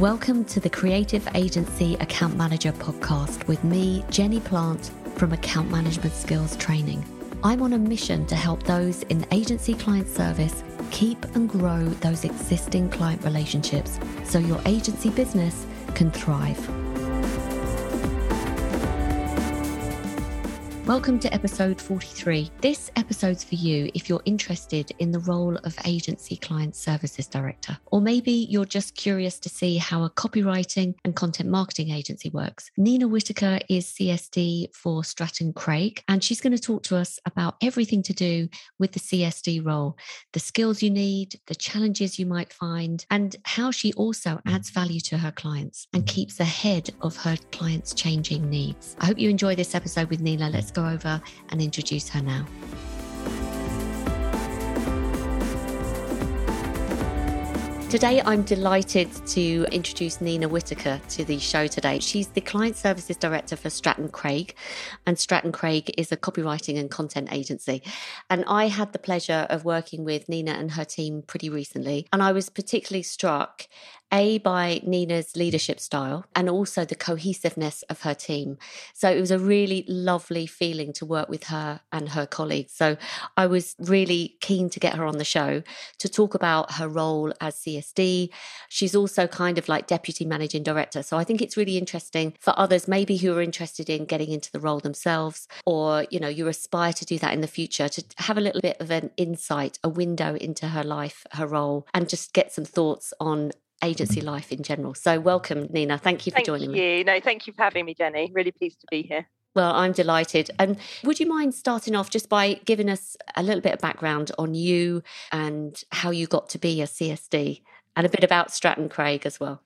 Welcome to the Creative Agency Account Manager podcast with me, Jenny Plant from Account Management Skills Training. I'm on a mission to help those in agency client service keep and grow those existing client relationships so your agency business can thrive. Welcome to episode 43. This episode's for you if you're interested in the role of agency client services director, or maybe you're just curious to see how a copywriting and content marketing agency works. Nina Whitaker is CSD for Stratton Craig, and she's going to talk to us about everything to do with the CSD role, the skills you need, the challenges you might find, and how she also adds value to her clients and keeps ahead of her clients' changing needs. I hope you enjoy this episode with Nina. Let's go over and introduce her now. Today, I'm delighted to introduce Nina Whitaker to the show today. She's the Client Services Director for Stratton Craig, and Stratton Craig is a copywriting and content agency. And I had the pleasure of working with Nina and her team pretty recently, and I was particularly struck a, by Nina's leadership style and also the cohesiveness of her team. So it was a really lovely feeling to work with her and her colleagues. So I was really keen to get her on the show to talk about her role as CSD. She's also kind of like deputy managing director. So I think it's really interesting for others, maybe who are interested in getting into the role themselves, or, you know, you aspire to do that in the future, to have a little bit of an insight, a window into her life, her role, and just get some thoughts on agency mm-hmm. life in general. So, welcome, Nina. Thank you for joining me. thank joining you. me. No, thank you for having me, Jenny. Really pleased to be here. Well, I'm delighted. And would you mind starting off just by giving us a little bit of background on you and how you got to be a CSD and a bit about Stratton Craig as well?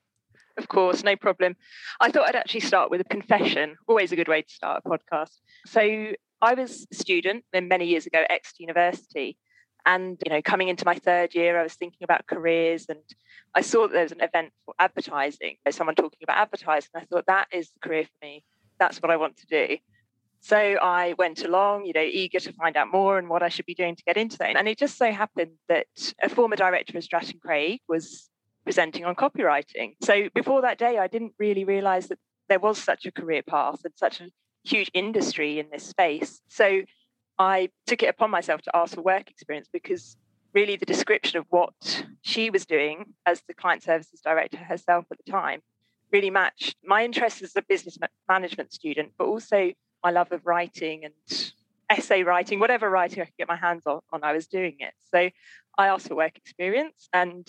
Of course, no problem. I thought I'd actually start with a confession. Always a good way to start a podcast. So, I was a student many years ago at Exeter University. And, you know, coming into my third year, I was thinking about careers and I saw that there was an event for advertising. There's someone talking about advertising. I thought that is the career for me. That's what I want to do. So I went along, you know, eager to find out more and what I should be doing to get into that. And it just so happened that a former director of Stratton Craig was presenting on copywriting. So before that day, I didn't really realize that there was such a career path and such a huge industry in this space. So I took it upon myself to ask for work experience because really the description of what she was doing as the client services director herself at the time really matched my interest as a business management student, but also my love of writing and essay writing, whatever writing I could get my hands on, on I was doing it. So I asked for work experience and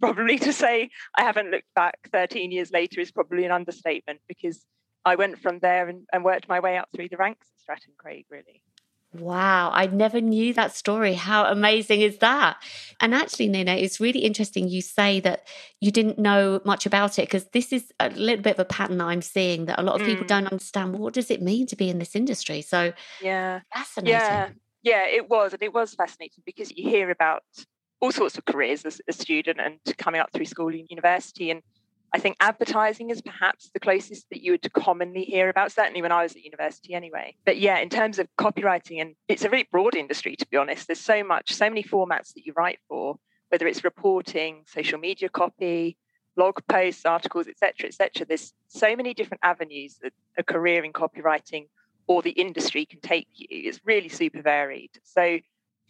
probably to say I haven't looked back 13 years later is probably an understatement because I went from there and, and worked my way up through the ranks at Stratton Craig, really. Wow, I never knew that story. How amazing is that? And actually, Nina, it's really interesting you say that you didn't know much about it because this is a little bit of a pattern I'm seeing that a lot of mm. people don't understand. What does it mean to be in this industry? So, yeah, fascinating. Yeah, yeah, it was. And it was fascinating because you hear about all sorts of careers as a student and coming up through school and university. And I think advertising is perhaps the closest that you would commonly hear about, certainly when I was at university anyway. But yeah, in terms of copywriting, and it's a really broad industry, to be honest. There's so much, so many formats that you write for, whether it's reporting, social media copy, blog posts, articles, etc., etc. There's so many different avenues that a career in copywriting or the industry can take you. It's really super varied. So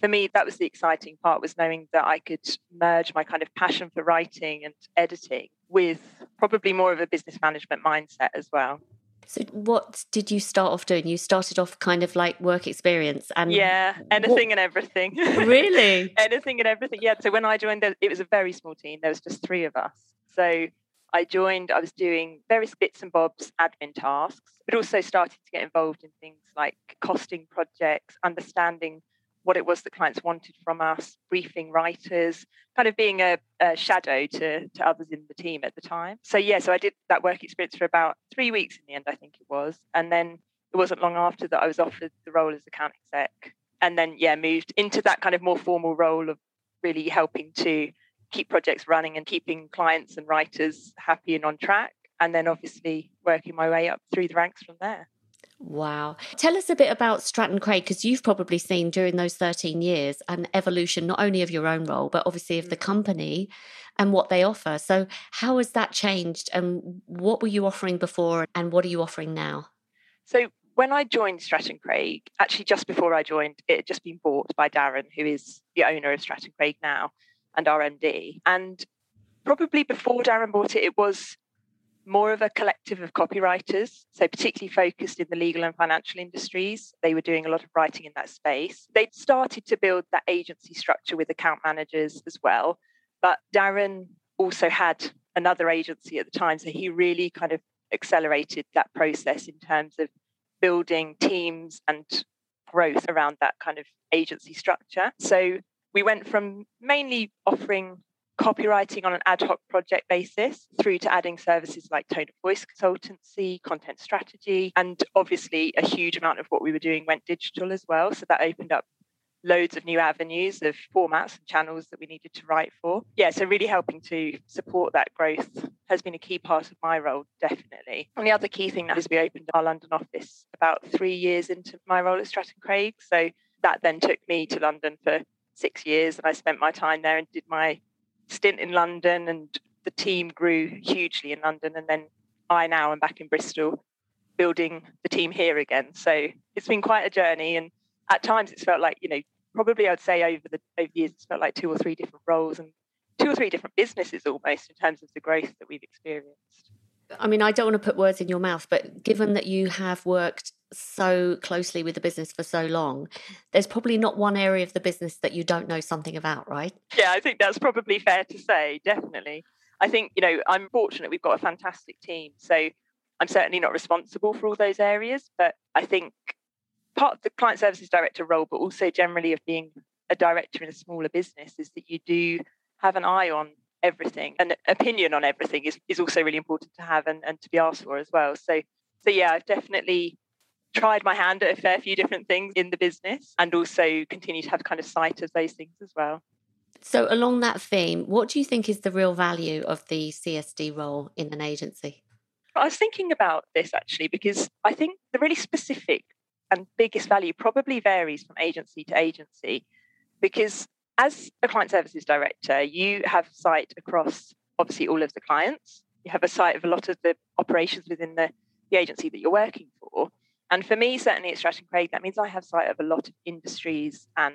for me, that was the exciting part was knowing that I could merge my kind of passion for writing and editing with probably more of a business management mindset as well. So, what did you start off doing? You started off kind of like work experience, and yeah, anything what? and everything. Really, anything and everything. Yeah. So when I joined, it was a very small team. There was just three of us. So I joined. I was doing various bits and bobs admin tasks, but also started to get involved in things like costing projects, understanding what it was that clients wanted from us, briefing writers, kind of being a, a, shadow to, to others in the team at the time. So, yeah, so I did that work experience for about three weeks in the end, I think it was. And then it wasn't long after that I was offered the role as account exec. And then, yeah, moved into that kind of more formal role of really helping to keep projects running and keeping clients and writers happy and on track. And then obviously working my way up through the ranks from there. Wow. Tell us a bit about Stratton Craig, because you've probably seen during those 13 years an evolution, not only of your own role, but obviously of the mm. company and what they offer. So, how has that changed? And what were you offering before, and what are you offering now? So, when I joined Stratton Craig, actually just before I joined, it had just been bought by Darren, who is the owner of Stratton Craig now and RMD. And probably before Darren bought it, it was more of a collective of copywriters, so particularly focused in the legal and financial industries. They were doing a lot of writing in that space. They'd started to build that agency structure with account managers as well. But Darren also had another agency at the time, so he really kind of accelerated that process in terms of building teams and growth around that kind of agency structure. So we went from mainly offering copywriting on an ad hoc project basis through to adding services like tone of voice consultancy, content strategy, and obviously a huge amount of what we were doing went digital as well. So that opened up loads of new avenues of formats and channels that we needed to write for. Yeah, so really helping to support that growth has been a key part of my role, definitely. And the other key thing is we opened our London office about three years into my role at Stratton Craig. So that then took me to London for six years and I spent my time there and did my stint in London, and the team grew hugely in London. And then I now am back in Bristol, building the team here again. So it's been quite a journey, and at times it's felt like you know probably I'd say over the over years it's felt like two or three different roles and two or three different businesses almost in terms of the growth that we've experienced. I mean, I don't want to put words in your mouth, but given that you have worked so closely with the business for so long, there's probably not one area of the business that you don't know something about, right? Yeah, I think that's probably fair to say, definitely. I think, you know, I'm fortunate we've got a fantastic team. So I'm certainly not responsible for all those areas, but I think part of the client services director role, but also generally of being a director in a smaller business, is that you do have an eye on everything. An opinion on everything is, is also really important to have and, and to be asked for as well. So so yeah, I've definitely tried my hand at a fair few different things in the business and also continue to have kind of sight of those things as well. So, along that theme, what do you think is the real value of the CSD role in an agency? I was thinking about this actually because I think the really specific and biggest value probably varies from agency to agency because as a client services director, you have sight across obviously all of the clients. You have a sight of a lot of the operations within the, the agency that you're working for. And for me, certainly at Stratton Craig, that means I have sight of a lot of industries and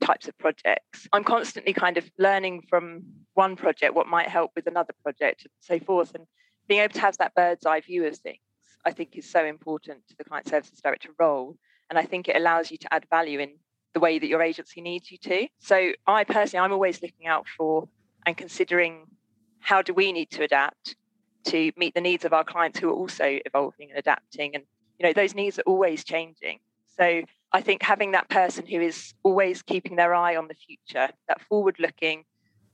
types of projects. I'm constantly kind of learning from one project what might help with another project and so forth. And being able to have that bird's eye view of things, I think is so important to the client services director role. And I think it allows you to add value in the way that your agency needs you to. So I personally, I'm always looking out for and considering how do we need to adapt to meet the needs of our clients who are also evolving and adapting. And you know those needs are always changing. So i think having that person who is always keeping their eye on the future that forward looking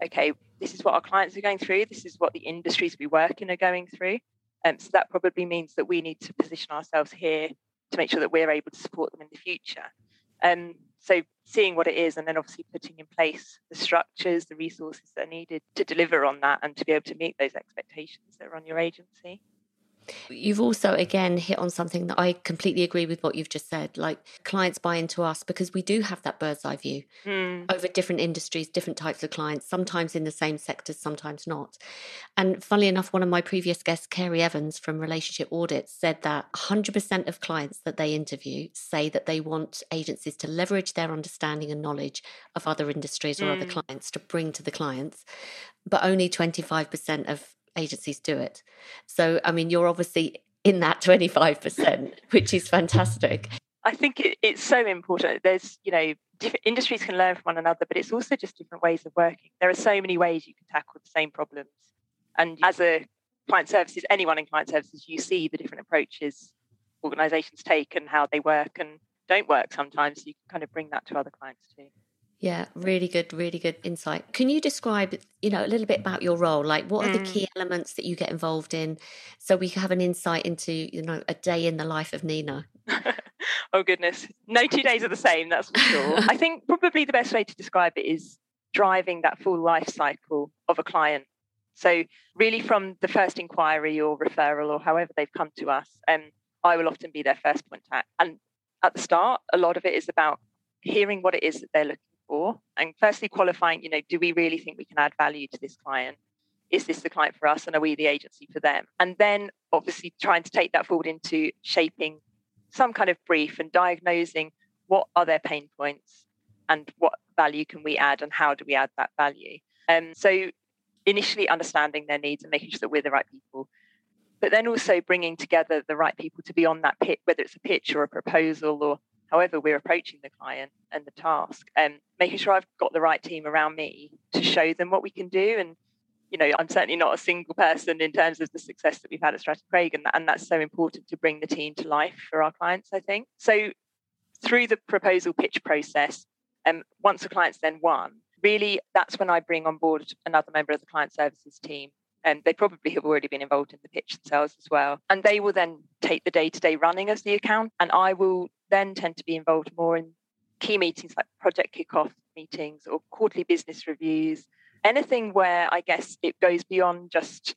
okay this is what our clients are going through this is what the industries we work in are going through. Um, so that probably means that we need to position ourselves here to make sure that we're able to support them in the future. Um, so seeing what it is and then obviously putting in place the structures the resources that are needed to deliver on that and to be able to meet those expectations that are on your agency You've also, again, hit on something that I completely agree with what you've just said. Like clients buy into us because we do have that bird's eye view mm. over different industries, different types of clients, sometimes in the same sectors, sometimes not. And funnily enough, one of my previous guests, Kerry Evans from Relationship Audits, said that 100% of clients that they interview say that they want agencies to leverage their understanding and knowledge of other industries or mm. other clients to bring to the clients. But only 25% of agencies do it. So, I mean, you're obviously in that 25%, which is fantastic. I think it, it's so important. There's, you know, different industries can learn from one another, but it's also just different ways of working. There are so many ways you can tackle the same problems. And as a client services, anyone in client services, you see the different approaches organizations take and how they work and don't work sometimes. So you can kind of bring that to other clients too. Yeah, really good, really good insight. Can you describe, you know, a little bit about your role? Like, what are mm. the key elements that you get involved in, so we have an insight into, you know, a day in the life of Nina? oh goodness, no two days are the same. That's for sure. I think probably the best way to describe it is driving that full life cycle of a client. So really, from the first inquiry or referral or however they've come to us, um, I will often be their first contact. And at the start, a lot of it is about hearing what it is that they're looking for and firstly qualifying, you know, do we really think we can add value to this client? Is this the client for us and are we the agency for them? And then obviously trying to take that forward into shaping some kind of brief and diagnosing what are their pain points and what value can we add and how do we add that value. Um, so initially understanding their needs and making sure that we're the right people but then also bringing together the right people to be on that pitch, whether it's a pitch or a proposal or however we're approaching the client and the task, and making sure I've got the right team around me to show them what we can do. And, you know, I'm certainly not a single person in terms of the success that we've had at Stratton Craig, and, and that's so important to bring the team to life for our clients, I think. So through the proposal pitch process, um, once the client's then won, really that's when I bring on board another member of the client services team and they probably have already been involved in the pitch themselves as well. And they will then take the day to day running of the account. And I will then tend to be involved more in key meetings like project kickoff meetings or quarterly business reviews, anything where I guess it goes beyond just,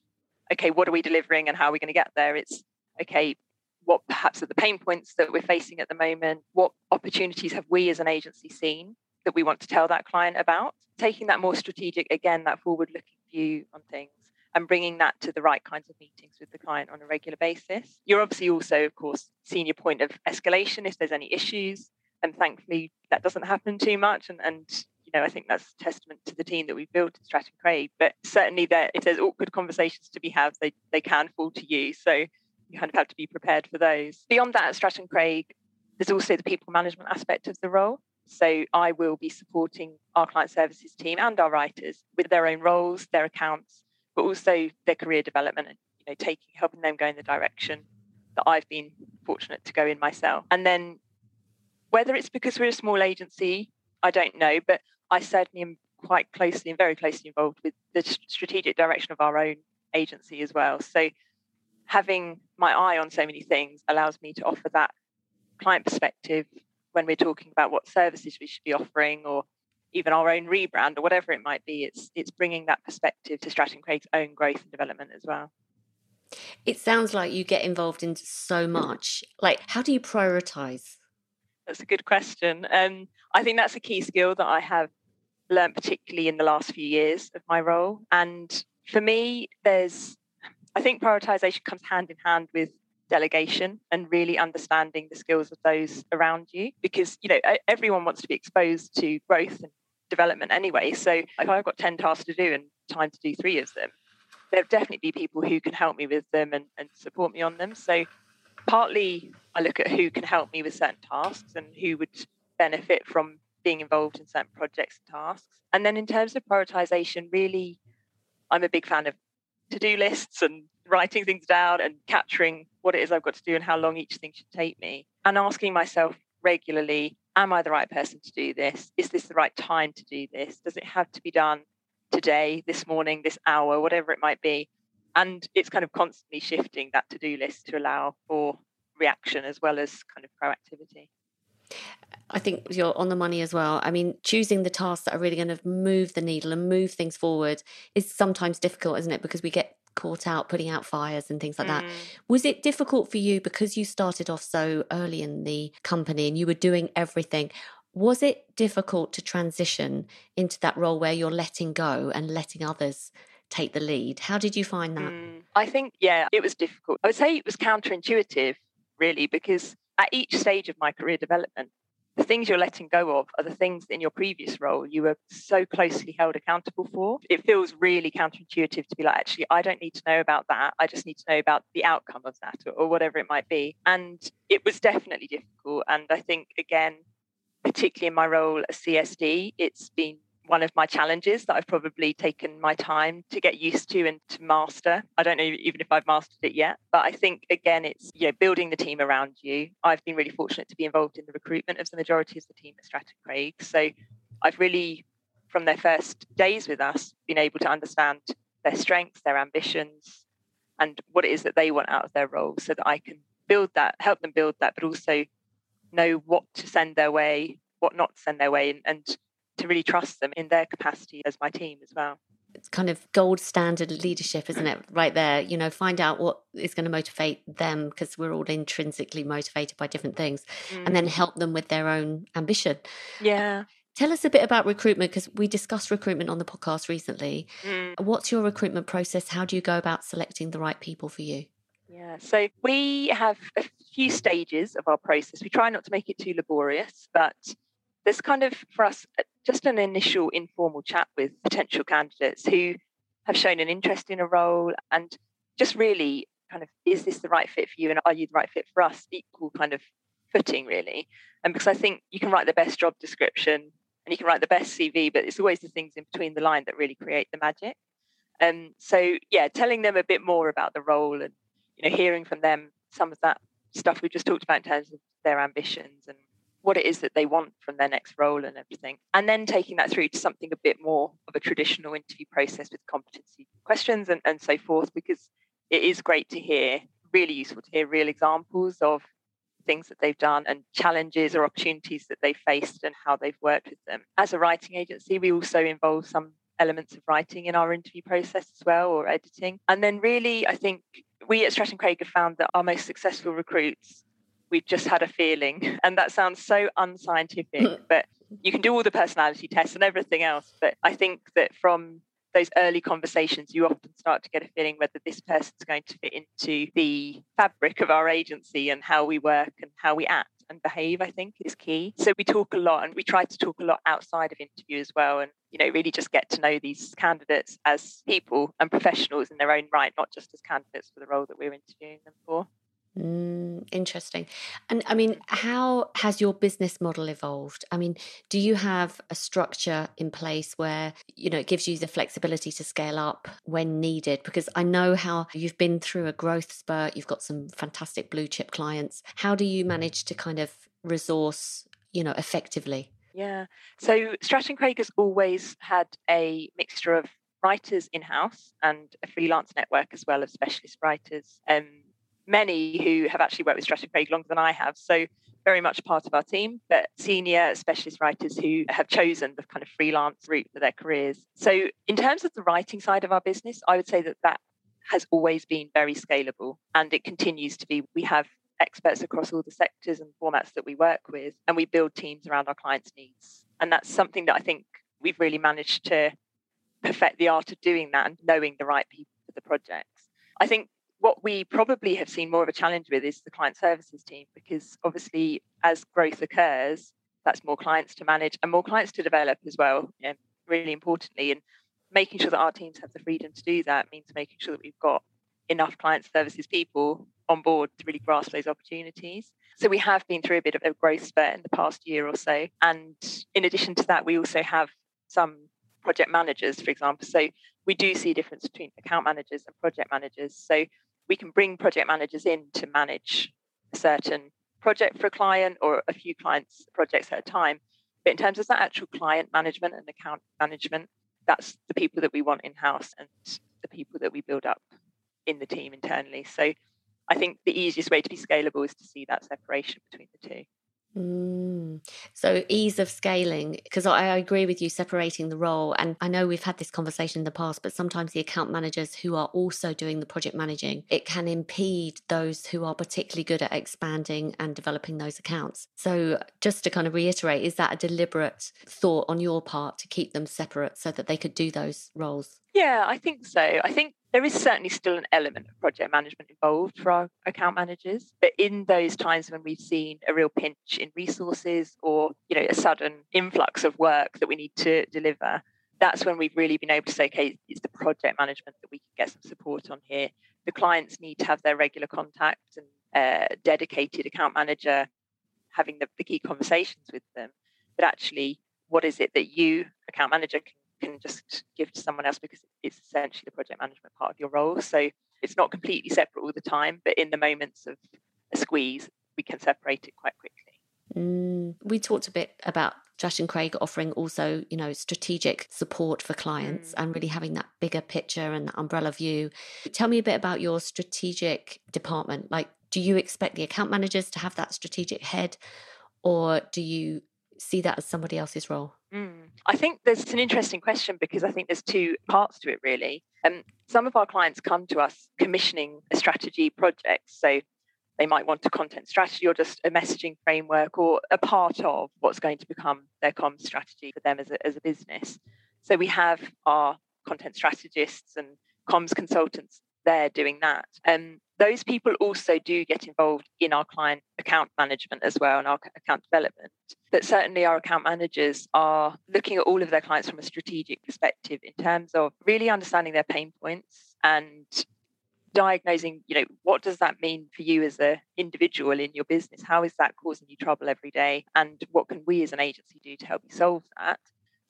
okay, what are we delivering and how are we going to get there? It's, okay, what perhaps are the pain points that we're facing at the moment? What opportunities have we as an agency seen that we want to tell that client about? Taking that more strategic, again, that forward looking view on things and bringing that to the right kinds of meetings with the client on a regular basis. You're obviously also, of course, senior point of escalation if there's any issues. And thankfully, that doesn't happen too much. And, and you know, I think that's testament to the team that we've built at Stratton Craig. But certainly, there, if there's awkward conversations to be had, they, they can fall to you. So you kind of have to be prepared for those. Beyond that, at Stratton Craig, there's also the people management aspect of the role. So I will be supporting our client services team and our writers with their own roles, their accounts, but also their career development and you know taking helping them go in the direction that I've been fortunate to go in myself. And then whether it's because we're a small agency, I don't know, but I certainly am quite closely and very closely involved with the strategic direction of our own agency as well. So having my eye on so many things allows me to offer that client perspective when we're talking about what services we should be offering or even our own rebrand or whatever it might be. It's it's bringing that perspective to Stratton Craig's own growth and development as well. It sounds like you get involved in so much. Like, how do you prioritize? That's a good question. Um, I think that's a key skill that I have learned, particularly in the last few years of my role. And for me, there's, I think prioritization comes hand in hand with delegation and really understanding the skills of those around you because you know everyone wants to be exposed to growth and development anyway. So if I've got 10 tasks to do and time to do three of them, there'll definitely be people who can help me with them and, and support me on them. So partly I look at who can help me with certain tasks and who would benefit from being involved in certain projects and tasks. And then in terms of prioritization, really, I'm a big fan of to do lists and writing things down and capturing what it is I've got to do and how long each thing should take me. And asking myself regularly, am I the right person to do this? Is this the right time to do this? Does it have to be done today, this morning, this hour, whatever it might be? And it's kind of constantly shifting that to do list to allow for reaction as well as kind of proactivity. I think you're on the money as well. I mean, choosing the tasks that are really going to move the needle and move things forward is sometimes difficult, isn't it? Because we get caught out putting out fires and things like mm. that. Was it difficult for you because you started off so early in the company and you were doing everything? Was it difficult to transition into that role where you're letting go and letting others take the lead? How did you find that? Mm. I think, yeah, it was difficult. I would say it was counterintuitive, really, because at each stage of my career development, the things you're letting go of are the things in your previous role you were so closely held accountable for. It feels really counterintuitive to be like, actually, I don't need to know about that. I just need to know about the outcome of that or, or whatever it might be. And it was definitely difficult. And I think, again, particularly in my role as CSD, it's been one of my challenges that I've probably taken my time to get used to and to master. I don't know even if I've mastered it yet, but I think again, it's you know building the team around you. I've been really fortunate to be involved in the recruitment of the majority of the team at Stratton Craig, so I've really, from their first days with us, been able to understand their strengths, their ambitions, and what it is that they want out of their role, so that I can build that, help them build that, but also know what to send their way, what not to send their way, and, and to really trust them in their capacity as my team as well. It's kind of gold standard leadership, isn't it? Right there, you know, find out what is going to motivate them because we're all intrinsically motivated by different things, mm. and then help them with their own ambition. Yeah. Tell us a bit about recruitment because we discussed recruitment on the podcast recently. Mm. What's your recruitment process? How do you go about selecting the right people for you? Yeah, so we have a few stages of our process. We try not to make it too laborious, but there's kind of for us just an initial informal chat with potential candidates who have shown an interest in a role and just really kind of is this the right fit for you and are you the right fit for us? Equal kind of footing really. And because i think you can write the best job description and you can write the best cv but it's always the things in between the line that really create the magic. Um, so yeah telling them a bit more about the role and you know hearing from them some of that stuff we just talked about in terms of their ambitions and what it is that they want from their next role and everything. And then taking that through to something a bit more of a traditional interview process with competency questions and, and so forth, because it is great to hear, really useful to hear real examples of things that they've done and challenges or opportunities that they faced and how they've worked with them. As a writing agency, we also involve some elements of writing in our interview process as well or editing. And then really, I think we at Stratton Craig have found that our most successful recruits we've just had a feeling. And that sounds so unscientific, mm. but you can do all the personality tests and everything else. But I think that from those early conversations, you often start to get a feeling whether this person's going to fit into the fabric of our agency and how we work and how we act and behave, I think is key. So we talk a lot and we try to talk a lot outside of interview as well. And, you know, really just get to know these candidates as people and professionals in their own right, not just as candidates for the role that we're interviewing them for. Mm, interesting. And I mean, how has your business model evolved? I mean, do you have a structure in place where, you know, it gives you the flexibility to scale up when needed? Because I know how you've been through a growth spurt, you've got some fantastic blue chip clients. How do you manage to kind of resource, you know, effectively? Yeah. So Stratton Craig has always had a mixture of writers in house and a freelance network as well of specialist writers. Um, many who have actually worked with Stratton Craig longer than I have. So very much part of our team, but senior specialist writers who have chosen the kind of freelance route for their careers. So in terms of the writing side of our business, I would say that that has always been very scalable and it continues to be. We have experts across all the sectors and formats that we work with, and we build teams around our clients' needs. And that's something that I think we've really managed to perfect the art of doing that and knowing the right people for the projects. I think what we probably have seen more of a challenge with is the client services team, because obviously, as growth occurs, that's more clients to manage and more clients to develop as well, yeah, really importantly. And making sure that our teams have the freedom to do that means making sure that we've got enough client services people on board to really grasp those opportunities. So we have been through a bit of a growth spurt in the past year or so. And in addition to that, we also have some project managers, for example. So we do see a difference between account managers and project managers. So we can bring project managers in to manage a certain project for a client or a few clients projects at a time. But in terms of that actual client management and account management, that's the people that we want in house and the people that we build up in the team internally. So I think the easiest way to be scalable is to see that separation between the two. Mm. So ease of scaling, because I, I, agree with you separating the role. And I know we've had this conversation in the past, but sometimes the account managers who are also doing the project managing, it can impede those who are particularly good at expanding and developing those accounts. So just to kind of reiterate, is that a deliberate thought on your part to keep them separate so that they could do those roles? Yeah, I think so. I think there is certainly still an element of project management involved for our account managers but in those times when we've seen a real pinch in resources or you know a sudden influx of work that we need to deliver that's when we've really been able to say okay it's the project management that we can get some support on here. The clients need to have their regular contact and uh, dedicated account manager having the, the key conversations with them. But actually what is it that you account manager can can just give to someone else because it's essentially the project management part of your role. So it's not completely separate all the time, but in the moments of a squeeze, we can separate it quite quickly. Mm, we talked a bit about Stratton Craig offering also, you know, strategic support for clients mm. and really having that bigger picture and that umbrella view. Tell me a bit about your strategic department. Like, do you expect the account managers to have that strategic head, or do you see that as somebody else's role? Mm. I think there's an interesting question because I think there's two parts to it really. Um, some of our clients come to us commissioning a strategy project. So they might want a content strategy or just a messaging framework or a part of what's going to become their comms strategy for them as a, as a business. So we have our content strategists and comms consultants there doing that. And those people also do get involved in our client account management as well and our account development. But certainly our account managers are looking at all of their clients from a strategic perspective in terms of really understanding their pain points and diagnosing, you know, what does that mean for you as an individual in your business? How is that causing you trouble every day? And what can we as an agency do to help you solve that?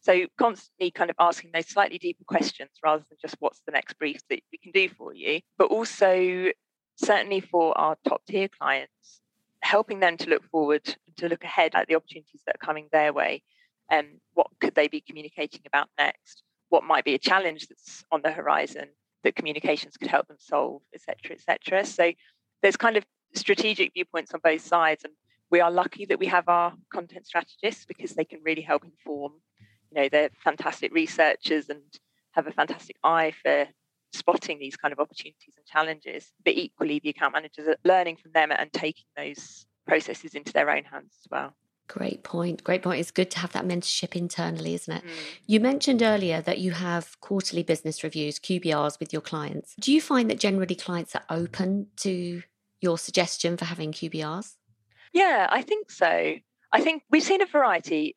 So constantly kind of asking those slightly deeper questions rather than just what's the next brief that we can do for you, but also certainly for our top tier clients, helping them to look forward, to look ahead at the opportunities that are coming their way and what could they be communicating about next? What might be a challenge that's on the horizon that communications could help them solve, etc., etc. So there's kind of strategic viewpoints on both sides, and we are lucky that we have our content strategists because they can really help inform. You know, they're fantastic researchers and have a fantastic eye for spotting these kind of opportunities and challenges. But equally, the account managers are learning from them and taking those processes into their own hands as well. Great point. Great point. It's good to have that mentorship internally, isn't it? Mm. You mentioned earlier that you have quarterly business reviews, QBRs, with your clients. Do you find that generally clients are open to your suggestion for having QBRs? Yeah, I think so. I think we've seen a variety.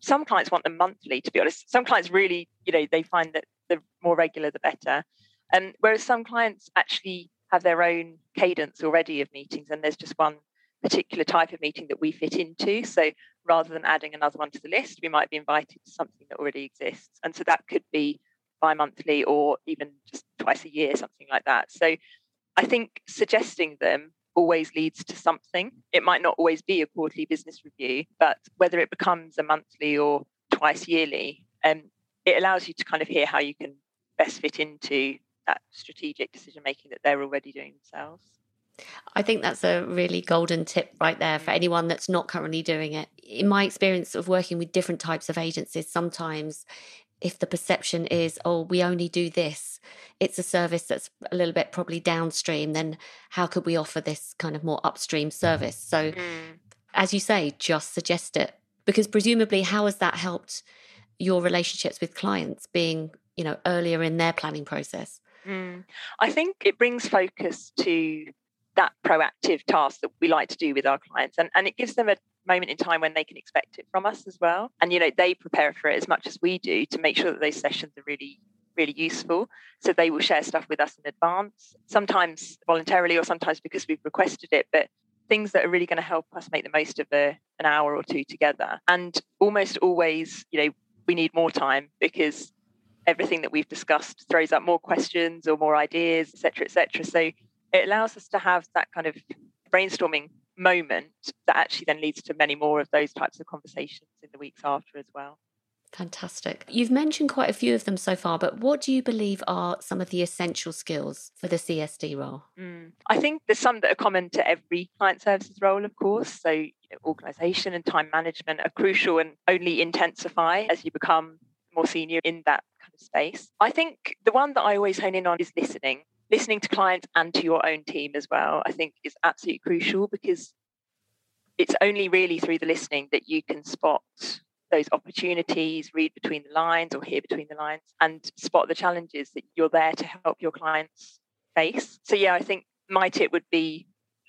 Some clients want them monthly, to be honest. Some clients really, you know, they find that the more regular, the better. And whereas some clients actually have their own cadence already of meetings, and there's just one particular type of meeting that we fit into. So rather than adding another one to the list, we might be invited to something that already exists. And so that could be bi monthly or even just twice a year, something like that. So I think suggesting them always leads to something. It might not always be a quarterly business review, but whether it becomes a monthly or twice yearly, um, it allows you to kind of hear how you can best fit into that strategic decision making that they're already doing themselves. I think that's a really golden tip right there for anyone that's not currently doing it. In my experience of working with different types of agencies, sometimes if the perception is, oh, we only do this, it's a service that's a little bit probably downstream, then how could we offer this kind of more upstream service? So, mm. as you say, just suggest it. Because presumably, how has that helped your relationships with clients being, you know, earlier in their planning process? Mm. I think it brings focus to that proactive task that we like to do with our clients and, and it gives them a moment in time when they can expect it from us as well. And you know they prepare for it as much as we do to make sure that those sessions are really really useful. So they will share stuff with us in advance sometimes voluntarily or sometimes because we've requested it but things that are really going to help us make the most of a, an hour or two together. And almost always you know we need more time because everything that we've discussed throws up more questions or more ideas etc etc so it allows us to have that kind of brainstorming moment that actually then leads to many more of those types of conversations in the weeks after as well. Fantastic. You've mentioned quite a few of them so far, but what do you believe are some of the essential skills for the CSD role? Mm. I think there's some that are common to every client services role, of course. So, you know, organisation and time management are crucial and only intensify as you become more senior in that kind of space. I think the one that I always hone in on is listening listening to clients and to your own team as well, I think is absolutely crucial because it's only really through the listening that you can spot those opportunities, read between the lines or hear between the lines, and spot the challenges that you're there to help your clients face. So, yeah, I think my tip would be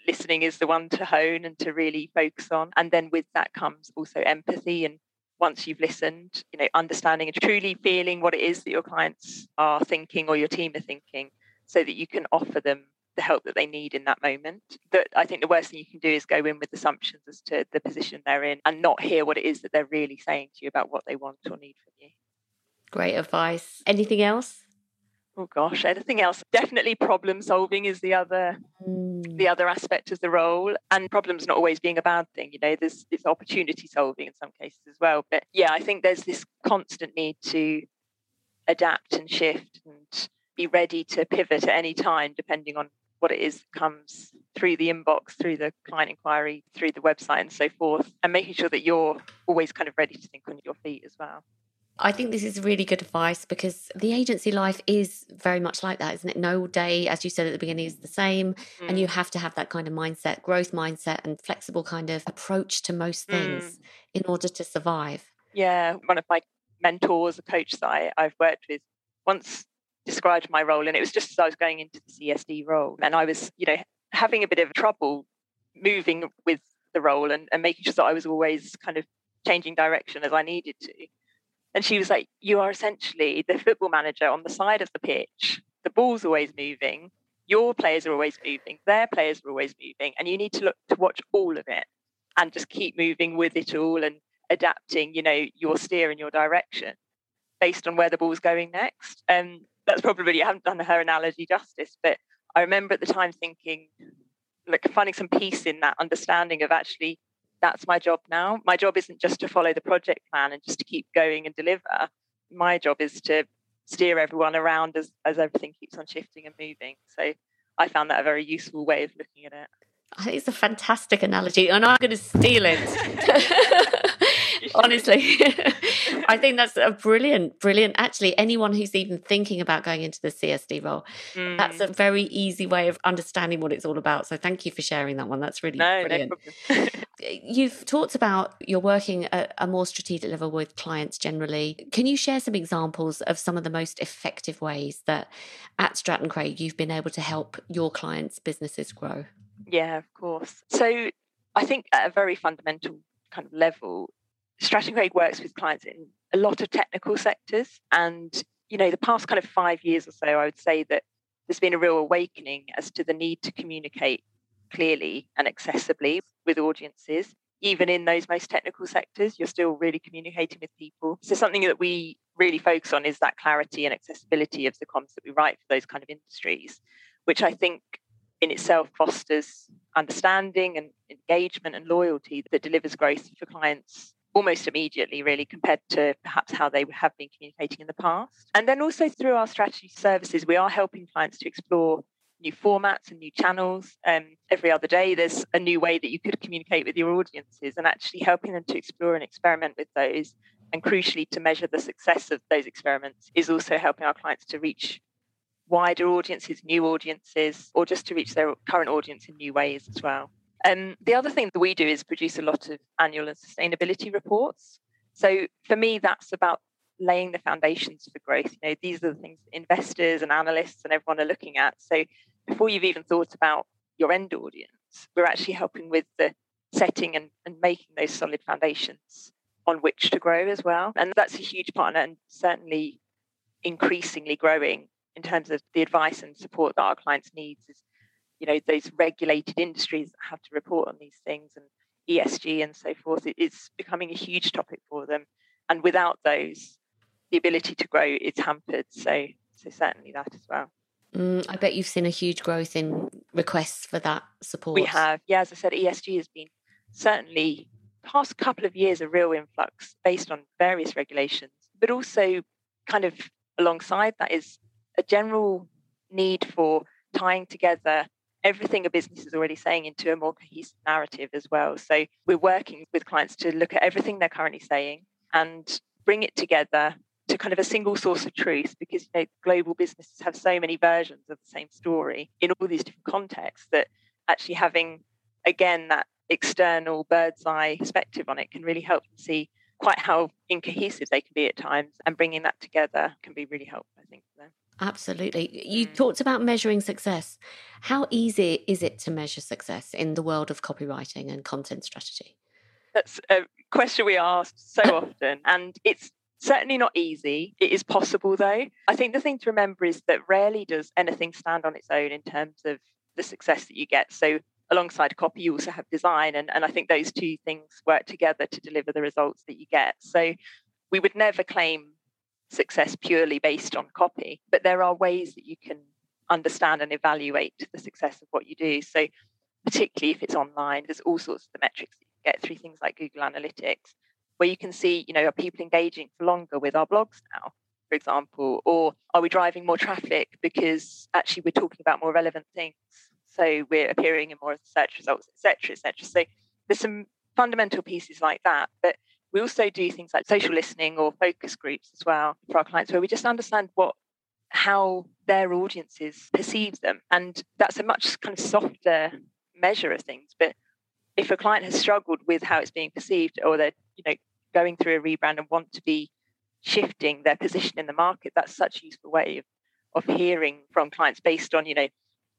listening is the one to hone and to really focus on. And then with that comes also empathy. And once you've listened, you know, understanding and truly feeling what it is that your clients are thinking or your team are thinking so that you can offer them the help that they need in that moment. That I think the worst thing you can do is go in with assumptions as to the position they're in and not hear what it is that they're really saying to you about what they want or need from you. Great advice. Anything else? Oh gosh, anything else? Definitely problem solving is the other mm. the other aspect of the role. And problems not always being a bad thing. You know, there's it's opportunity solving in some cases as well. But yeah, I think there's this constant need to adapt and shift and be ready to pivot at any time, depending on what it is that comes through the inbox, through the client inquiry, through the website, and so forth, and making sure that you're always kind of ready to think on your feet as well. I think this is really good advice because the agency life is very much like that, isn't it? No day, as you said at the beginning, is the same. Mm. And you have to have that kind of mindset, growth mindset, and flexible kind of approach to most things mm. in order to survive. Yeah. One of my mentors, a coach that I, I've worked with, once described my role, and it was just as I was going into the CSD role. And I was, you know, having a bit of trouble moving with the role and, and making sure that I was always kind of changing direction as I needed to. And she was like, You are essentially the football manager on the side of the pitch. The ball's always moving. Your players are always moving. Their players are always moving. And you need to look to watch all of it and just keep moving with it all and adapting, you know, your steer and your direction based on where the ball's going next. And um, that's probably, I haven't done her analogy justice, but I remember at the time thinking, like finding some peace in that understanding of actually that's my job now. My job isn't just to follow the project plan and just to keep going and deliver. My job is to steer everyone around as, as everything keeps on shifting and moving. So I found that a very useful way of looking at it. I think it's a fantastic analogy, and I'm going to steal it. Honestly, I think that's a brilliant, brilliant. Actually, anyone who's even thinking about going into the CSD role, mm. that's a mm. very easy way of understanding what it's all about. So, thank you for sharing that one. That's really no, brilliant. No You've talked about you're working at a more strategic level with clients generally. Can you share some examples of some of the most effective ways that at Stratton Craig you've been able to help your clients' businesses grow? Yeah, of course. So, I think at a very fundamental kind of level, Stratton works with clients in a lot of technical sectors. And, you know, the past kind of five years or so, I would say that there's been a real awakening as to the need to communicate clearly and accessibly with audiences. Even in those most technical sectors, you're still really communicating with people. So, something that we really focus on is that clarity and accessibility of the comms that we write for those kind of industries, which I think in itself fosters understanding and engagement and loyalty that delivers growth for clients almost immediately, really, compared to perhaps how they have been communicating in the past. And then also through our strategy services, we are helping clients to explore new formats and new channels. Um, every other day, there's a new way that you could communicate with your audiences and actually helping them to explore and experiment with those. And crucially, to measure the success of those experiments is also helping our clients to reach wider audiences, new audiences, or just to reach their current audience in new ways as well. Um, the other thing that we do is produce a lot of annual and sustainability reports. So for me, that's about laying the foundations for growth. You know, these are the things investors and analysts and everyone are looking at. So before you've even thought about your end audience, we're actually helping with the setting and, and making those solid foundations on which to grow as well. And that's a huge partner and certainly increasingly growing in terms of the advice and support that our clients needs is you know those regulated industries that have to report on these things and ESG and so forth it's becoming a huge topic for them. And without those the ability to grow is hampered. So so certainly that as well. Mm, I bet you've seen a huge growth in requests for that support. We have. Yeah as I said ESG has been certainly past couple of years a real influx based on various regulations. But also kind of alongside that is a general need for tying together everything a business is already saying into a more cohesive narrative as well. So we're working with clients to look at everything they're currently saying and bring it together to kind of a single source of truth because you know global businesses have so many versions of the same story in all these different contexts that actually having again that external bird's eye perspective on it can really help them see quite how incohesive they can be at times and bringing that together can be really helpful i think for them Absolutely. You mm. talked about measuring success. How easy is it to measure success in the world of copywriting and content strategy? That's a question we ask so often, and it's certainly not easy. It is possible, though. I think the thing to remember is that rarely does anything stand on its own in terms of the success that you get. So, alongside copy, you also have design, and, and I think those two things work together to deliver the results that you get. So, we would never claim success purely based on copy, but there are ways that you can understand and evaluate the success of what you do. So, particularly if it's online, there's all sorts of the metrics that you get through things like Google Analytics, where you can see, you know, are people engaging for longer with our blogs now, for example, or are we driving more traffic because actually we're talking about more relevant things? So we're appearing in more of the search results, etc., etc. So there's some fundamental pieces like that. But we also do things like social listening or focus groups as well for our clients, where we just understand what how their audiences perceive them. And that's a much kind of softer measure of things. But if a client has struggled with how it's being perceived or they're, you know, going through a rebrand and want to be shifting their position in the market, that's such a useful way of, of hearing from clients based on, you know,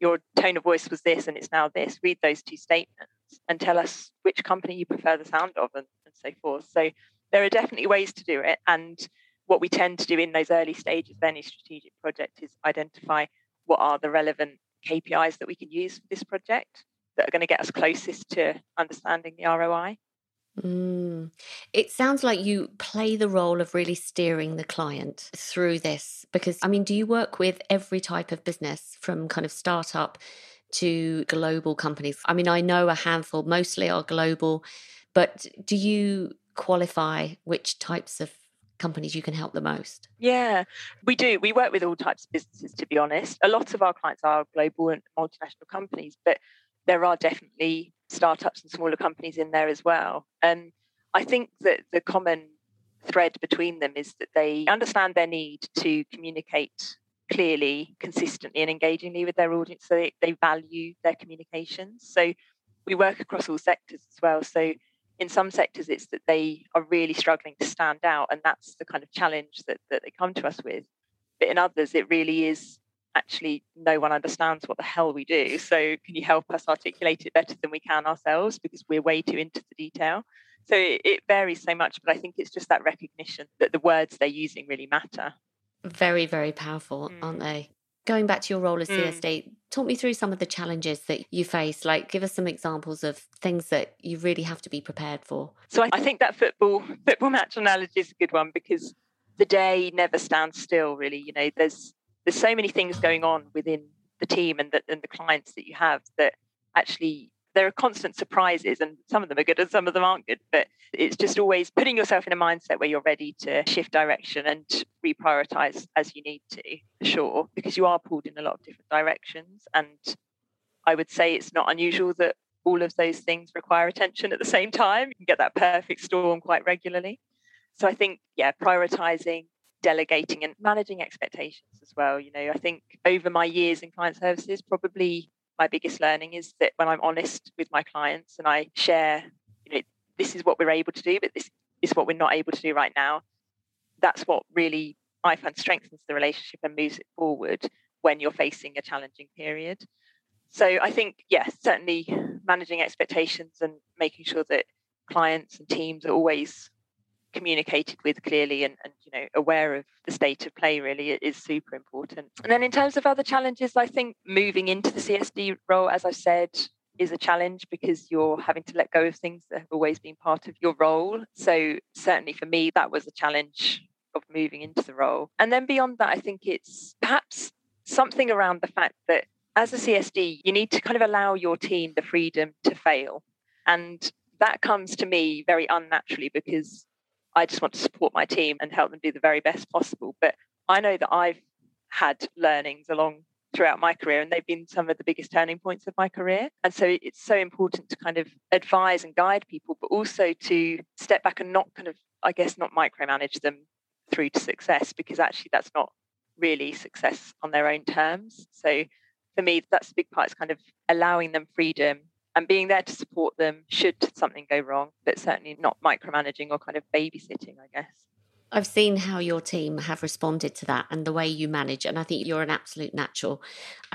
your tone of voice was this and it's now this. Read those two statements and tell us which company you prefer the sound of and, and so forth. So there are definitely ways to do it. And what we tend to do in those early stages of any strategic project is identify what are the relevant KPIs that we can use for this project that are going to get us closest to understanding the ROI. Mm. It sounds like you play the role of really steering the client through this because, I mean, do you work with every type of business from kind of startup to global companies? I mean, I know a handful, mostly are global, but do you qualify which types of companies you can help the most? Yeah, we do. We work with all types of businesses, to be honest. A lot of our clients are global and multinational companies, but there are definitely startups and smaller companies in there as well. And I think that the common thread between them is that they understand their need to communicate clearly, consistently, and engagingly with their audience. So they, they value their communications. So we work across all sectors as well. So in some sectors, it's that they are really struggling to stand out, and that's the kind of challenge that, that they come to us with. But in others, it really is actually no one understands what the hell we do. So can you help us articulate it better than we can ourselves because we're way too into the detail? So it, it varies so much, but I think it's just that recognition that the words they're using really matter. Very, very powerful, mm. aren't they? Going back to your role as mm. CSD, talk me through some of the challenges that you face. Like, give us some examples of things that you really have to be prepared for. So I, think that football football match analogy is a good one because the day never stands still. Really, you know, there's there's so many things going on within the team and the, and the clients that you have that actually there are constant surprises and some of them are good and some of them aren't good but it's just always putting yourself in a mindset where you're ready to shift direction and reprioritize as you need to for sure because you are pulled in a lot of different directions. And i would say it's not unusual that all of those things require attention at the same time. You can get that perfect storm quite regularly. So i think yeah prioritizing delegating and managing expectations as well. You know, I think over my years in client services, probably my biggest learning is that when I'm honest with my clients and I share, you know, this is what we're able to do, but this is what we're not able to do right now. That's what really I find strengthens the relationship and moves it forward when you're facing a challenging period. So I think, yes, certainly managing expectations and making sure that clients and teams are always communicated with clearly and, and you know aware of the state of play really is super important. And then in terms of other challenges i think moving into the csd role as i said is a challenge because you're having to let go of things that have always been part of your role. So certainly for me that was a challenge of moving into the role. And then beyond that i think it's perhaps something around the fact that as a csd you need to kind of allow your team the freedom to fail. And that comes to me very unnaturally because I just want to support my team and help them do the very best possible. But I know that I've had learnings along throughout my career and they've been some of the biggest turning points of my career and so it's so important to kind of advise and guide people but also to step back and not kind of i guess not micromanage them through to success because actually that's not really success on their own terms so for me that's a big part is kind of allowing them freedom and being there to support them should something go wrong, but certainly not micromanaging or kind of babysitting, I guess. I've seen how your team have responded to that and the way you manage. And I think you're an absolute natural.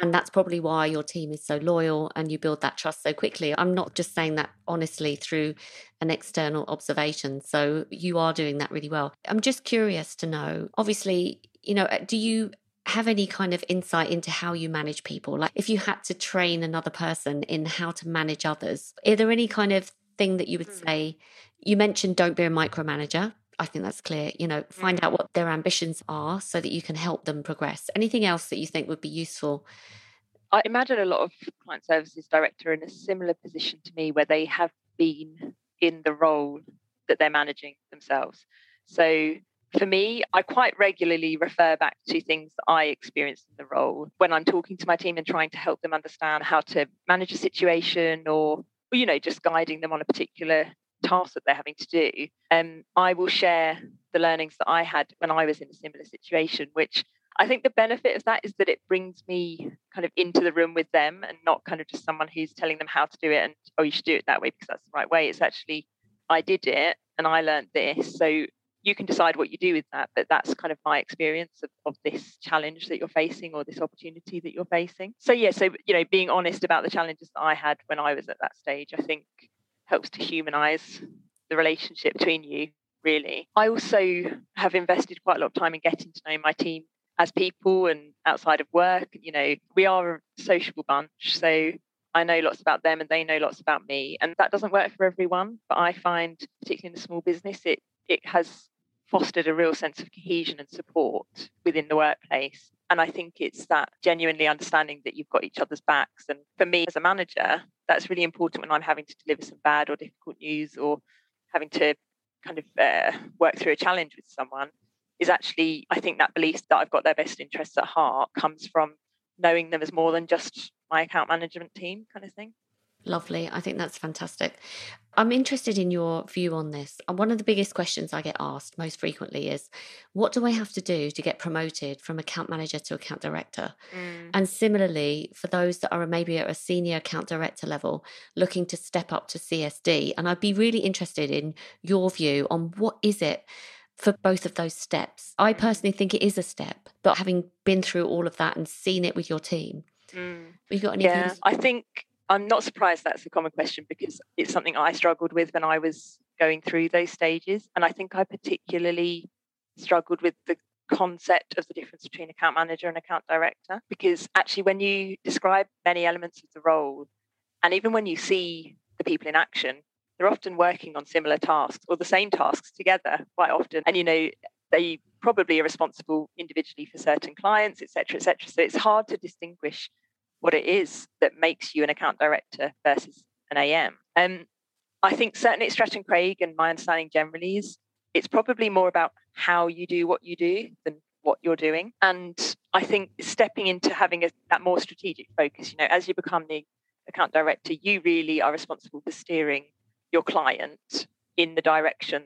And that's probably why your team is so loyal and you build that trust so quickly. I'm not just saying that honestly through an external observation. So you are doing that really well. I'm just curious to know obviously, you know, do you have any kind of insight into how you manage people? Like if you had to train another person in how to manage others, are there any kind of thing that you would hmm. say? You mentioned don't be a micromanager. I think that's clear. You know, find mm. out what their ambitions are so that you can help them progress. Anything else that you think would be useful? I imagine a lot of client services director in a similar position to me where they have been in the role that they're managing themselves. So for me, I quite regularly refer back to things that I experienced in the role when I'm talking to my team and trying to help them understand how to manage a situation or, you know, just guiding them on a particular task that they're having to do. Um, I will share the learnings that I had when I was in a similar situation, which I think the benefit of that is that it brings me kind of into the room with them and not kind of just someone who's telling them how to do it and, oh, you should do it that way because that's the right way. It's actually, I did it and I learned this. So you can decide what you do with that. But that's kind of my experience of, of this challenge that you're facing or this opportunity that you're facing. So, yeah, so, you know, being honest about the challenges that I had when I was at that stage, I think helps to humanize the relationship between you really. I also have invested quite a lot of time in getting to know my team as people and outside of work. You know, we are a sociable bunch. So I know lots about them and they know lots about me. And that doesn't work for everyone. But I find, particularly in a small business, it it has fostered a real sense of cohesion and support within the workplace. And I think it's that genuinely understanding that you've got each other's backs. And for me as a manager, that's really important when I'm having to deliver some bad or difficult news or having to kind of uh, work through a challenge with someone is actually, I think that belief that I've got their best interests at heart comes from knowing them as more than just my account management team kind of thing. Lovely. I think that's fantastic. I'm interested in your view on this. And one of the biggest questions I get asked most frequently is what do I have to do to get promoted from account manager to account director? Mm. And similarly, for those that are maybe at a senior account director level looking to step up to CSD, and I'd be really interested in your view on what is it for both of those steps. I personally think it is a step, but having been through all of that and seen it with your team, mm. you got any? Yeah, I think I'm not surprised that's a common question because it's something I struggled with when I was going through those stages, and I think I particularly struggled with the concept of the difference between account manager and account director because actually when you describe many elements of the role and even when you see the people in action they're often working on similar tasks or the same tasks together quite often. And, you know, they probably are responsible individually for certain clients, etc., etc. So it's hard to distinguish what it is that makes you an account director versus an AM. And um, I think certainly at Stratton Craig, and my understanding generally is it's probably more about how you do what you do than what you're doing. And I think stepping into having a, that more strategic focus, you know, as you become the account director, you really are responsible for steering your client in the direction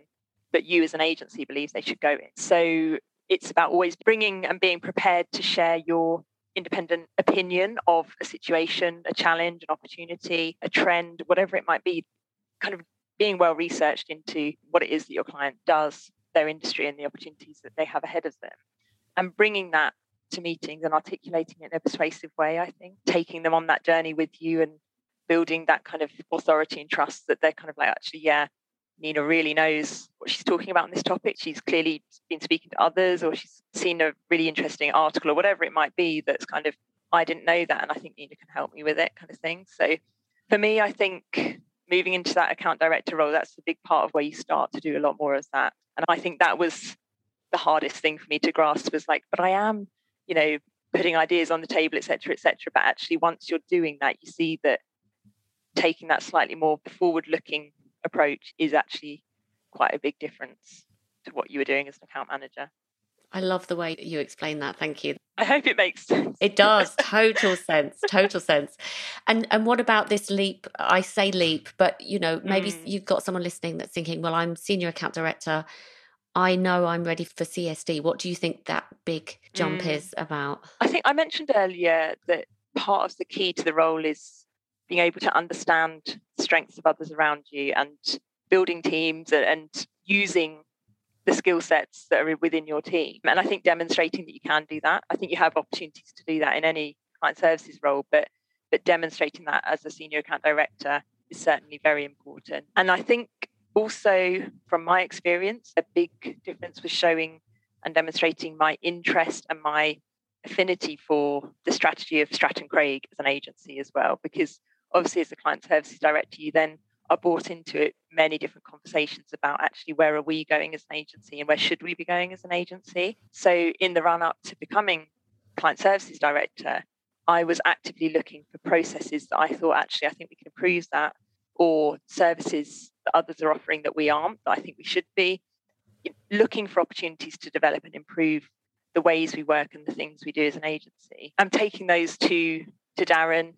that you as an agency believes they should go in. So it's about always bringing and being prepared to share your independent opinion of a situation, a challenge, an opportunity, a trend, whatever it might be, kind of being well researched into what it is that your client does, their industry, and the opportunities that they have ahead of them, and bringing that to meetings and articulating it in a persuasive way, I think, taking them on that journey with you and building that kind of authority and trust that they're kind of like, actually, yeah, Nina really knows what she's talking about on this topic. She's clearly been speaking to others, or she's seen a really interesting article, or whatever it might be that's kind of, I didn't know that, and I think Nina can help me with it, kind of thing. So for me, I think moving into that account director role, that's a big part of where you start to do a lot more of that. And I think that was the hardest thing for me to grasp was like, but I am, you know, putting ideas on the table, etc., etc. But actually, once you're doing that, you see that taking that slightly more forward looking approach is actually quite a big difference to what you were doing as an account manager. I love the way that you explain that. Thank you. I hope it makes sense. It does. Total sense. Total sense. And and what about this leap? I say leap, but you know, maybe mm. you've got someone listening that's thinking, well, I'm senior account director. I know I'm ready for CSD. What do you think that big jump mm. is about? I think I mentioned earlier that part of the key to the role is being able to understand strengths of others around you and building teams and using the skill sets that are within your team. And I think demonstrating that you can do that. I think you have opportunities to do that in any client services role, but but demonstrating that as a senior account director is certainly very important. And I think also from my experience, a big difference was showing and demonstrating my interest and my affinity for the strategy of Stratton Craig as an agency as well, because obviously as a client services director you then are brought into it many different conversations about actually where are we going as an agency and where should we be going as an agency so in the run up to becoming client services director i was actively looking for processes that i thought actually i think we can improve that or services that others are offering that we aren't that i think we should be looking for opportunities to develop and improve the ways we work and the things we do as an agency. I'm taking those to to Darren,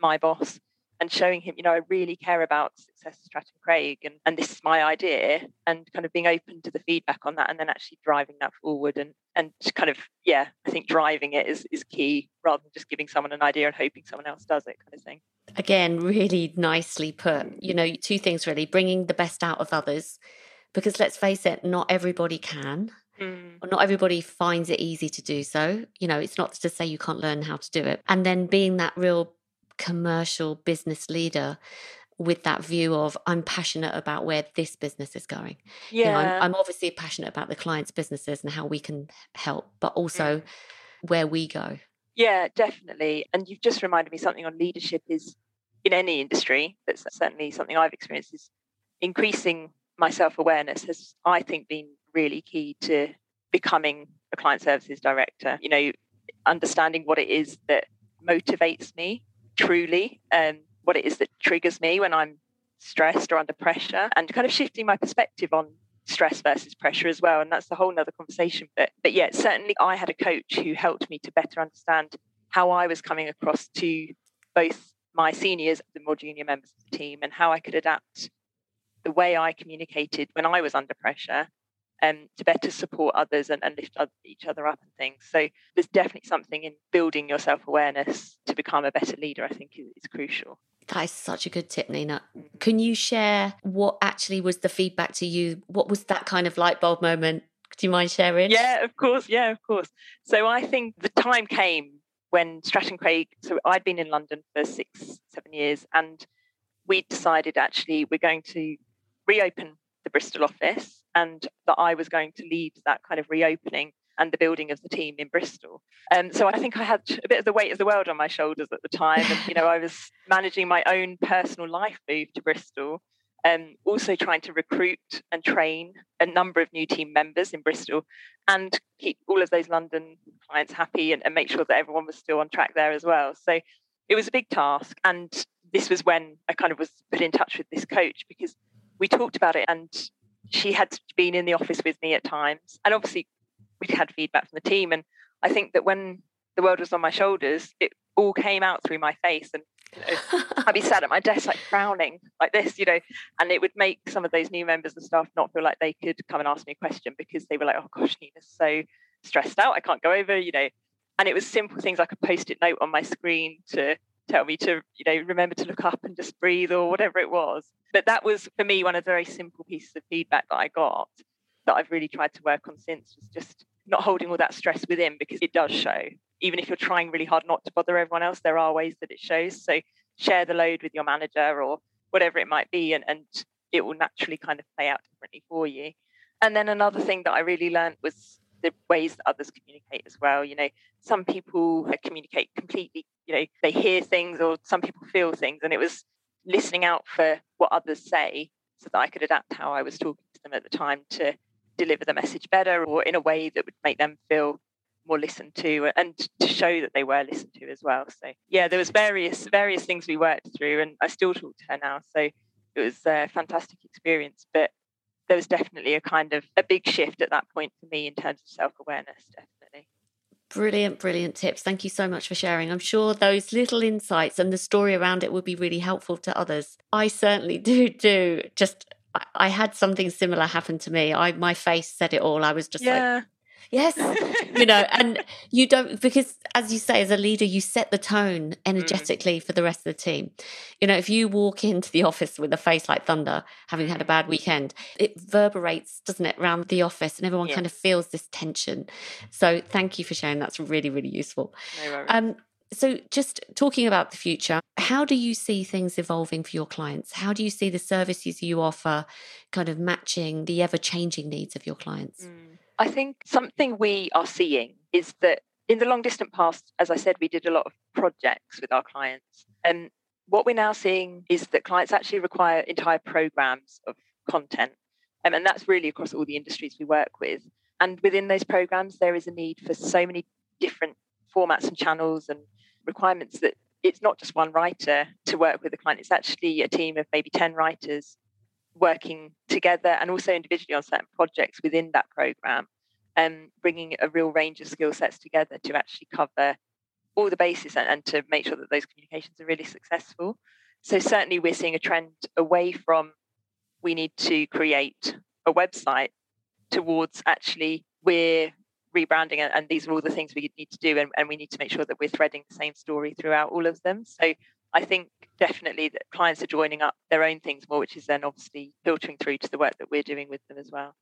my boss, and showing him, you know, I really care about success Stratton Craig and, and this is my idea and kind of being open to the feedback on that and then actually driving that forward and and kind of, yeah, I think driving it is, is key rather than just giving someone an idea and hoping someone else does it kind of thing. Again, really nicely put. You know, two things really bringing the best out of others because let's face it, not everybody can. Mm. Not everybody finds it easy to do so. You know, it's not to say you can't learn how to do it. And then being that real commercial business leader with that view of I'm passionate about where this business is going. Yeah. You know, I'm, I'm, obviously passionate about the client's businesses and how we can help, but also mm. where we go. Yeah, definitely. And you've just reminded me something on leadership is in any industry, that's certainly something I've experienced is increasing my self awareness has, I think, been really key to becoming a client services director. You know, understanding what it is that motivates me truly, and um, what it is that triggers me when I'm stressed or under pressure, and kind of shifting my perspective on stress versus pressure as well. And that's a whole nother conversation. But but yeah, certainly I had a coach who helped me to better understand how I was coming across to both my seniors, the more junior members of the team, and how I could adapt the way I communicated when I was under pressure um, to better support others and, and lift each other up and things. So there's definitely something in building your self awareness to become a better leader, I think is, is crucial. That is such a good tip, Nina. Mm-hmm. Can you share what actually was the feedback to you? What was that kind of light bulb moment? Do you mind sharing? Yeah, of course. Yeah, of course. So I think the time came when Stratton Craig, so I'd been in London for six, seven years, and we decided actually we're going to reopen the Bristol office and that I was going to lead that kind of reopening and the building of the team in Bristol. Um, so I think I had a bit of the weight of the world on my shoulders at the time. And, you know, I was managing my own personal life move to Bristol, and um, also trying to recruit and train a number of new team members in Bristol and keep all of those London clients happy and, and make sure that everyone was still on track there as well. So it was a big task. And this was when I kind of was put in touch with this coach because we talked about it and she had been in the office with me at times. And obviously, we'd had feedback from the team. And I think that when the world was on my shoulders, it all came out through my face. And you know, I'd be sat at my desk, like frowning like this, you know, and it would make some of those new members and staff not feel like they could come and ask me a question because they were like, oh gosh, Nina's so stressed out. I can't go over, you know. And it was simple things like a post it note on my screen to tell me to, you know, remember to look up and just breathe or whatever it was. But that was for me one of the very simple pieces of feedback that I got that I've really tried to work on since was just not holding all that stress within because it does show. Even if you're trying really hard not to bother everyone else, there are ways that it shows. So share the load with your manager or whatever it might be, and, and it will naturally kind of play out differently for you. And then another thing that I really learned was the ways that others communicate as well. You know, some people communicate completely, you know, they hear things or some people feel things. And it was listening out for what others say so that I could adapt how I was talking to them at the time to deliver the message better or in a way that would make them feel more listened to and to show that they were listened to as well. So yeah, there was various various things we worked through and I still talk to her now. So it was a fantastic experience. But there was definitely a kind of a big shift at that point for me in terms of self-awareness, definitely. Brilliant, brilliant tips. Thank you so much for sharing. I'm sure those little insights and the story around it will be really helpful to others. I certainly do do. Just I had something similar happen to me. I my face said it all. I was just yeah. like Yes. you know, and you don't, because as you say, as a leader, you set the tone mm. energetically mm. for the rest of the team. You know, if you walk into the office with a face like thunder, having had a bad weekend, it reverberates, doesn't it, around the office and everyone yeah. kind of feels this tension. So thank you for sharing. That's really, really useful. No um, so just talking about the future, how do you see things evolving for your clients? How do you see the services you offer kind of matching the ever changing needs of your clients? Mm. I think something we are seeing is that in the long distant past, as I said, we did a lot of projects with our clients. And what we're now seeing is that clients actually require entire programs of content. Um, and that's really across all the industries we work with. And within those programs, there is a need for so many different formats and channels and requirements that it's not just one writer to work with a client, it's actually a team of maybe 10 writers working together and also individually on certain projects within that program and um, bringing a real range of skill sets together to actually cover all the bases and, and to make sure that those communications are really successful. So certainly we're seeing a trend away from we need to create a website towards actually we're rebranding and, and these are all the things we need to do and, and we need to make sure that we're threading the same story throughout all of them. So I think definitely that clients are joining up their own things more, which is then obviously filtering through to the work that we're doing with them as well.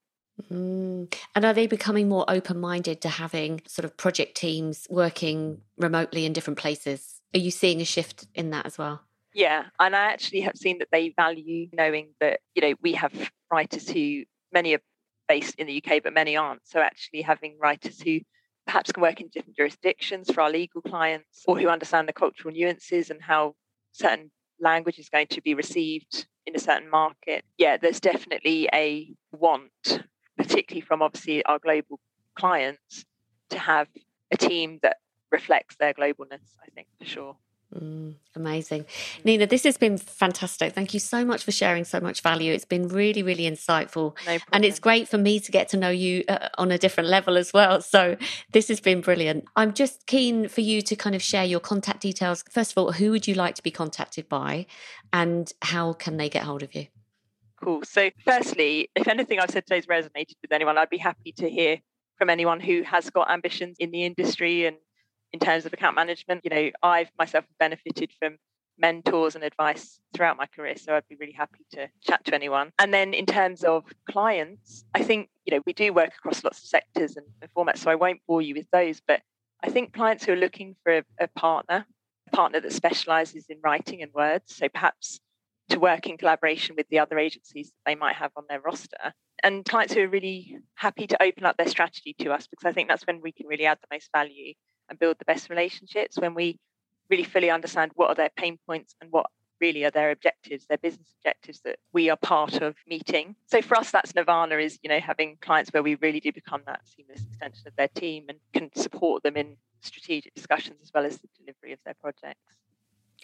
Mm. And are they becoming more open minded to having sort of project teams working remotely in different places? Are you seeing a shift in that as well? Yeah. And I actually have seen that they value knowing that, you know, we have writers who many are based in the UK, but many aren't. So actually having writers who perhaps can work in different jurisdictions for our legal clients or who understand the cultural nuances and how certain language is going to be received in a certain market. Yeah, there's definitely a want particularly from obviously our global clients, to have a team that reflects their globalness, I think for sure. Mm, amazing. Nina, this has been fantastic. Thank you so much for sharing so much value. It's been really, really insightful. No and it's great for me to get to know you uh, on a different level as well. So this has been brilliant. I'm just keen for you to kind of share your contact details. First of all, who would you like to be contacted by and how can they get hold of you? Cool. So, firstly, if anything I've said today has resonated with anyone, I'd be happy to hear from anyone who has got ambitions in the industry and in terms of account management. You know, I've myself benefited from mentors and advice throughout my career. So I'd be really happy to chat to anyone. And then in terms of clients, I think, you know, we do work across lots of sectors and, formats. So I won't bore you with those, but I think clients who are looking for a, a partner, a partner that specializes in writing and words. So perhaps to work in collaboration with the other agencies that they might have on their roster. And clients who are really happy to open up their strategy to us, because I think that's when we can really add the most value and build the best relationships, when we really fully understand what are their pain points and what really are their objectives, their business objectives that we are part of meeting. So for us, that's Nirvana is, you know, having clients where we really do become that seamless extension of their team and can support them in strategic discussions as well as the delivery of their projects.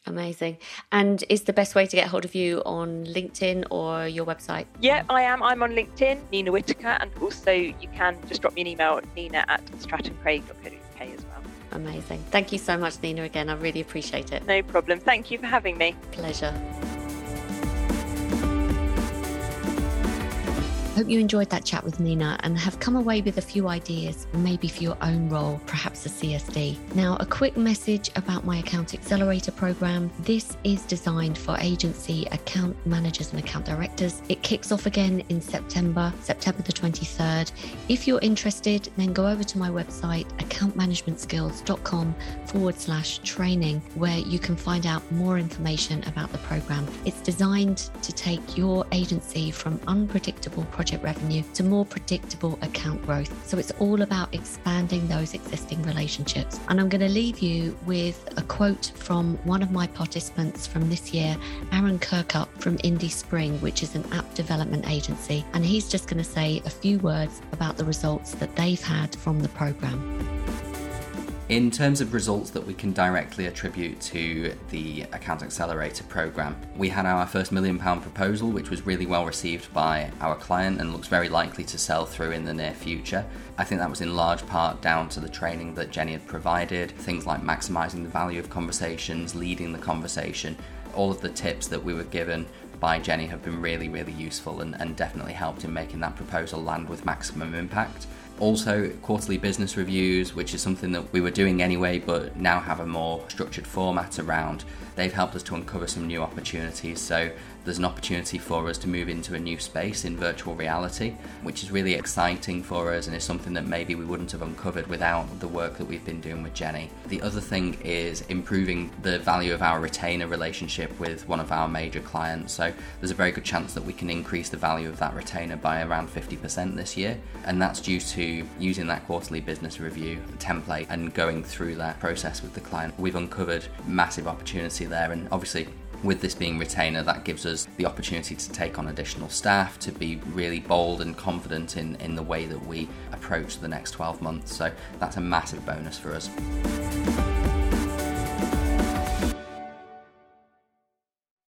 Amazing. And is the best way to get hold of you on LinkedIn or your website? Yeah, I am. I'm on LinkedIn, Nina Whitaker, and also you can just drop me an email at nina at strattoncraig.co.uk as well. Amazing. Thank you so much, Nina, again. I really appreciate it. No problem. Thank you for having me. Pleasure. Hope you enjoyed that chat with Nina and have come away with a few ideas, maybe for your own role, perhaps a CSD. Now, a quick message about my Account Accelerator program. This is designed for agency account managers and account directors. It kicks off again in September, September the 23rd. If you're interested, then go over to my website, accountmanagementskills.com forward slash training, where you can find out more information about the program. It's designed to take your agency from unpredictable projects project revenue to more predictable account growth. So it's all about expanding those existing relationships. And I'm going to leave you with a quote from one of my participants from this year, Aaron Kirkup from Indie Spring, which is an app development agency. And he's just going to say a few words about the results that they've had from the program. In terms of results that we can directly attribute to the Account Accelerator program, we had our first million pound proposal, which was really well received by our client and looks very likely to sell through in the near future. I think that was in large part down to the training that Jenny had provided, things like maximizing the value of conversations, leading the conversation. All of the tips that we were given by Jenny have been really, really useful and, and definitely helped in making that proposal land with maximum impact. Also, quarterly business reviews, which is something that we were doing anyway, but now have a more structured format around. They've helped us to uncover some new opportunities. So, there's an opportunity for us to move into a new space in virtual reality, which is really exciting for us and is something that maybe we wouldn't have uncovered without the work that we've been doing with Jenny. The other thing is improving the value of our retainer relationship with one of our major clients. So there's a very good chance that we can increase the value of that retainer by around 50% this year, and that's due to using that quarterly business review template and going through that process with the client. We've uncovered massive opportunity there, and obviously with this being retainer, that gives us the opportunity to take on additional staff, to be really bold and confident in, in the way that we approach the next 12 months. So that's a massive bonus for us.